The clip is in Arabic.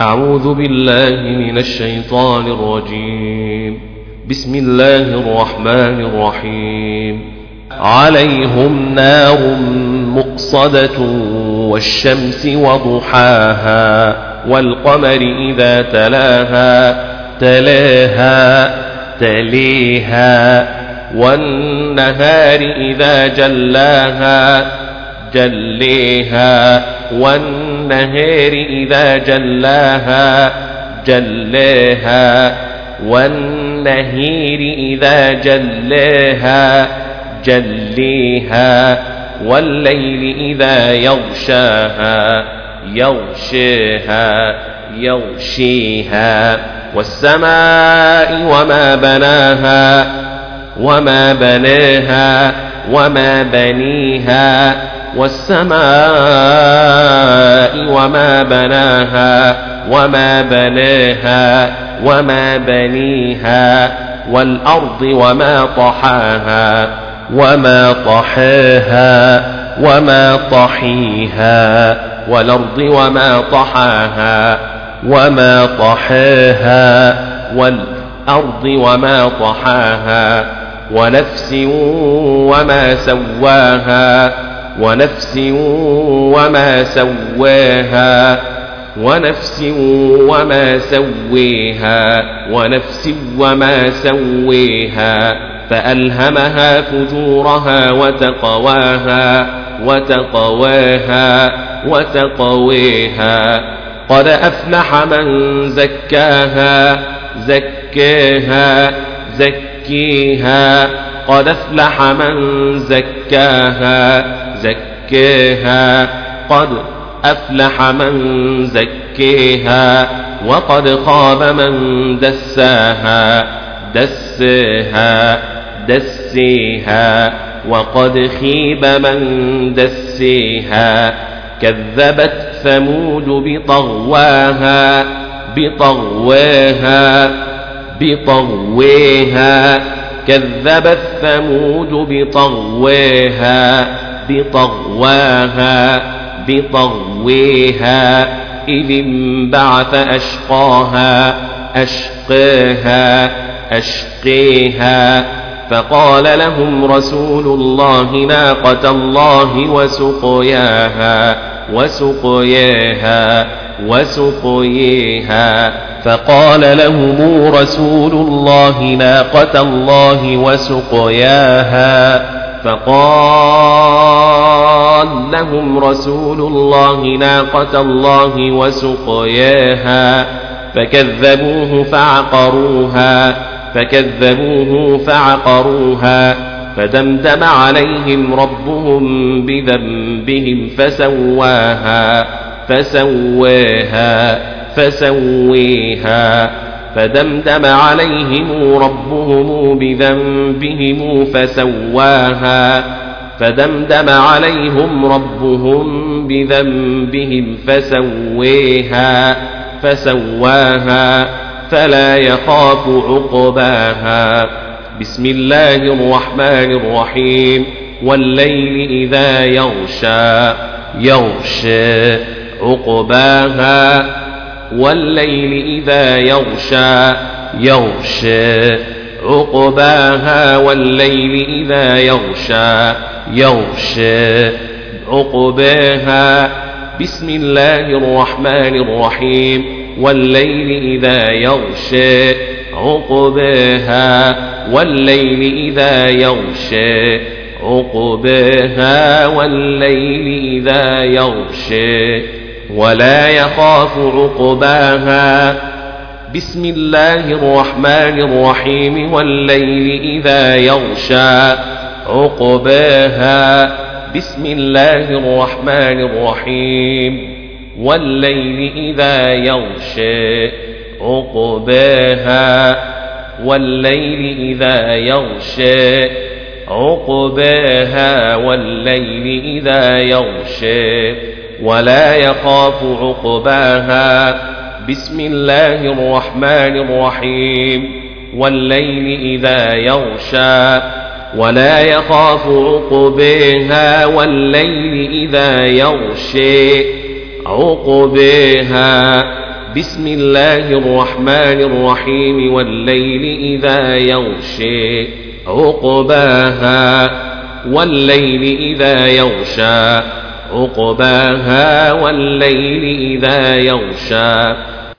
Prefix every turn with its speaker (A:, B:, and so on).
A: أعوذ بالله من الشيطان الرجيم بسم الله الرحمن الرحيم عليهم نار مقصدة والشمس وضحاها والقمر إذا تلاها تلاها تليها والنهار إذا جلاها جليها والنهار إذا جلاها جليها والنهير إذا جلاها جليها والليل إذا يغشاها يغشيها يغشيها والسماء وما بناها وما بناها وما بنيها والسماء وما بناها وما بناها وما بنيها والأرض وما طحاها وما طحاها وما طحيها والأرض وما طحاها وما طحاها والأرض وما طحاها ونفس وما سواها ونفس وما سواها ونفس وما سويها ونفس وما سويها فألهمها فجورها وتقواها وتقواها وتقويها قد أفلح من زكاها زكاها زكيها قد أفلح من زكاها زكيها قد أفلح من زكيها وقد خاب من دساها دسها دسيها وقد خيب من دسيها كذبت ثمود بطغواها بطغواها بطغواها كذبت ثمود بطغواها بطغواها بطغويها إذ انبعث أشقاها أشقيها أشقيها فقال لهم رسول الله ناقة الله وسقياها وسقياها وسقيها فقال لهم رسول الله ناقة الله وسقياها فقال لهم رسول الله ناقة الله وسقياها فكذبوه فعقروها فكذبوه فعقروها فدمدم عليهم ربهم بذنبهم فسواها فسواها فسويها فدمدم عليهم ربهم بذنبهم فسواها فدمدم عليهم ربهم بذنبهم فسويها فسواها فلا يخاف عقباها بسم الله الرحمن الرحيم والليل إذا يغشى يغشى عقباها والليل إذا يغشى يغشى عقباها والليل إذا يغشى يغشى عقباها بسم الله الرحمن الرحيم والليل إذا يغشى عقباها والليل إذا يغشى عقباها والليل إذا يغشى ولا يخاف عقباها بسم الله الرحمن الرحيم والليل إذا يغشى عقباها بسم الله الرحمن الرحيم والليل إذا يغشى عقباها والليل إذا يغشى عقباها والليل إذا يغشى ولا يخاف عقباها بسم الله الرحمن الرحيم والليل إذا يغشى ولا يخاف عقبيها والليل إذا يغشي عقبيها بسم الله الرحمن الرحيم والليل إذا يغشي عقباها والليل إذا يغشى عقباها والليل إذا يغشى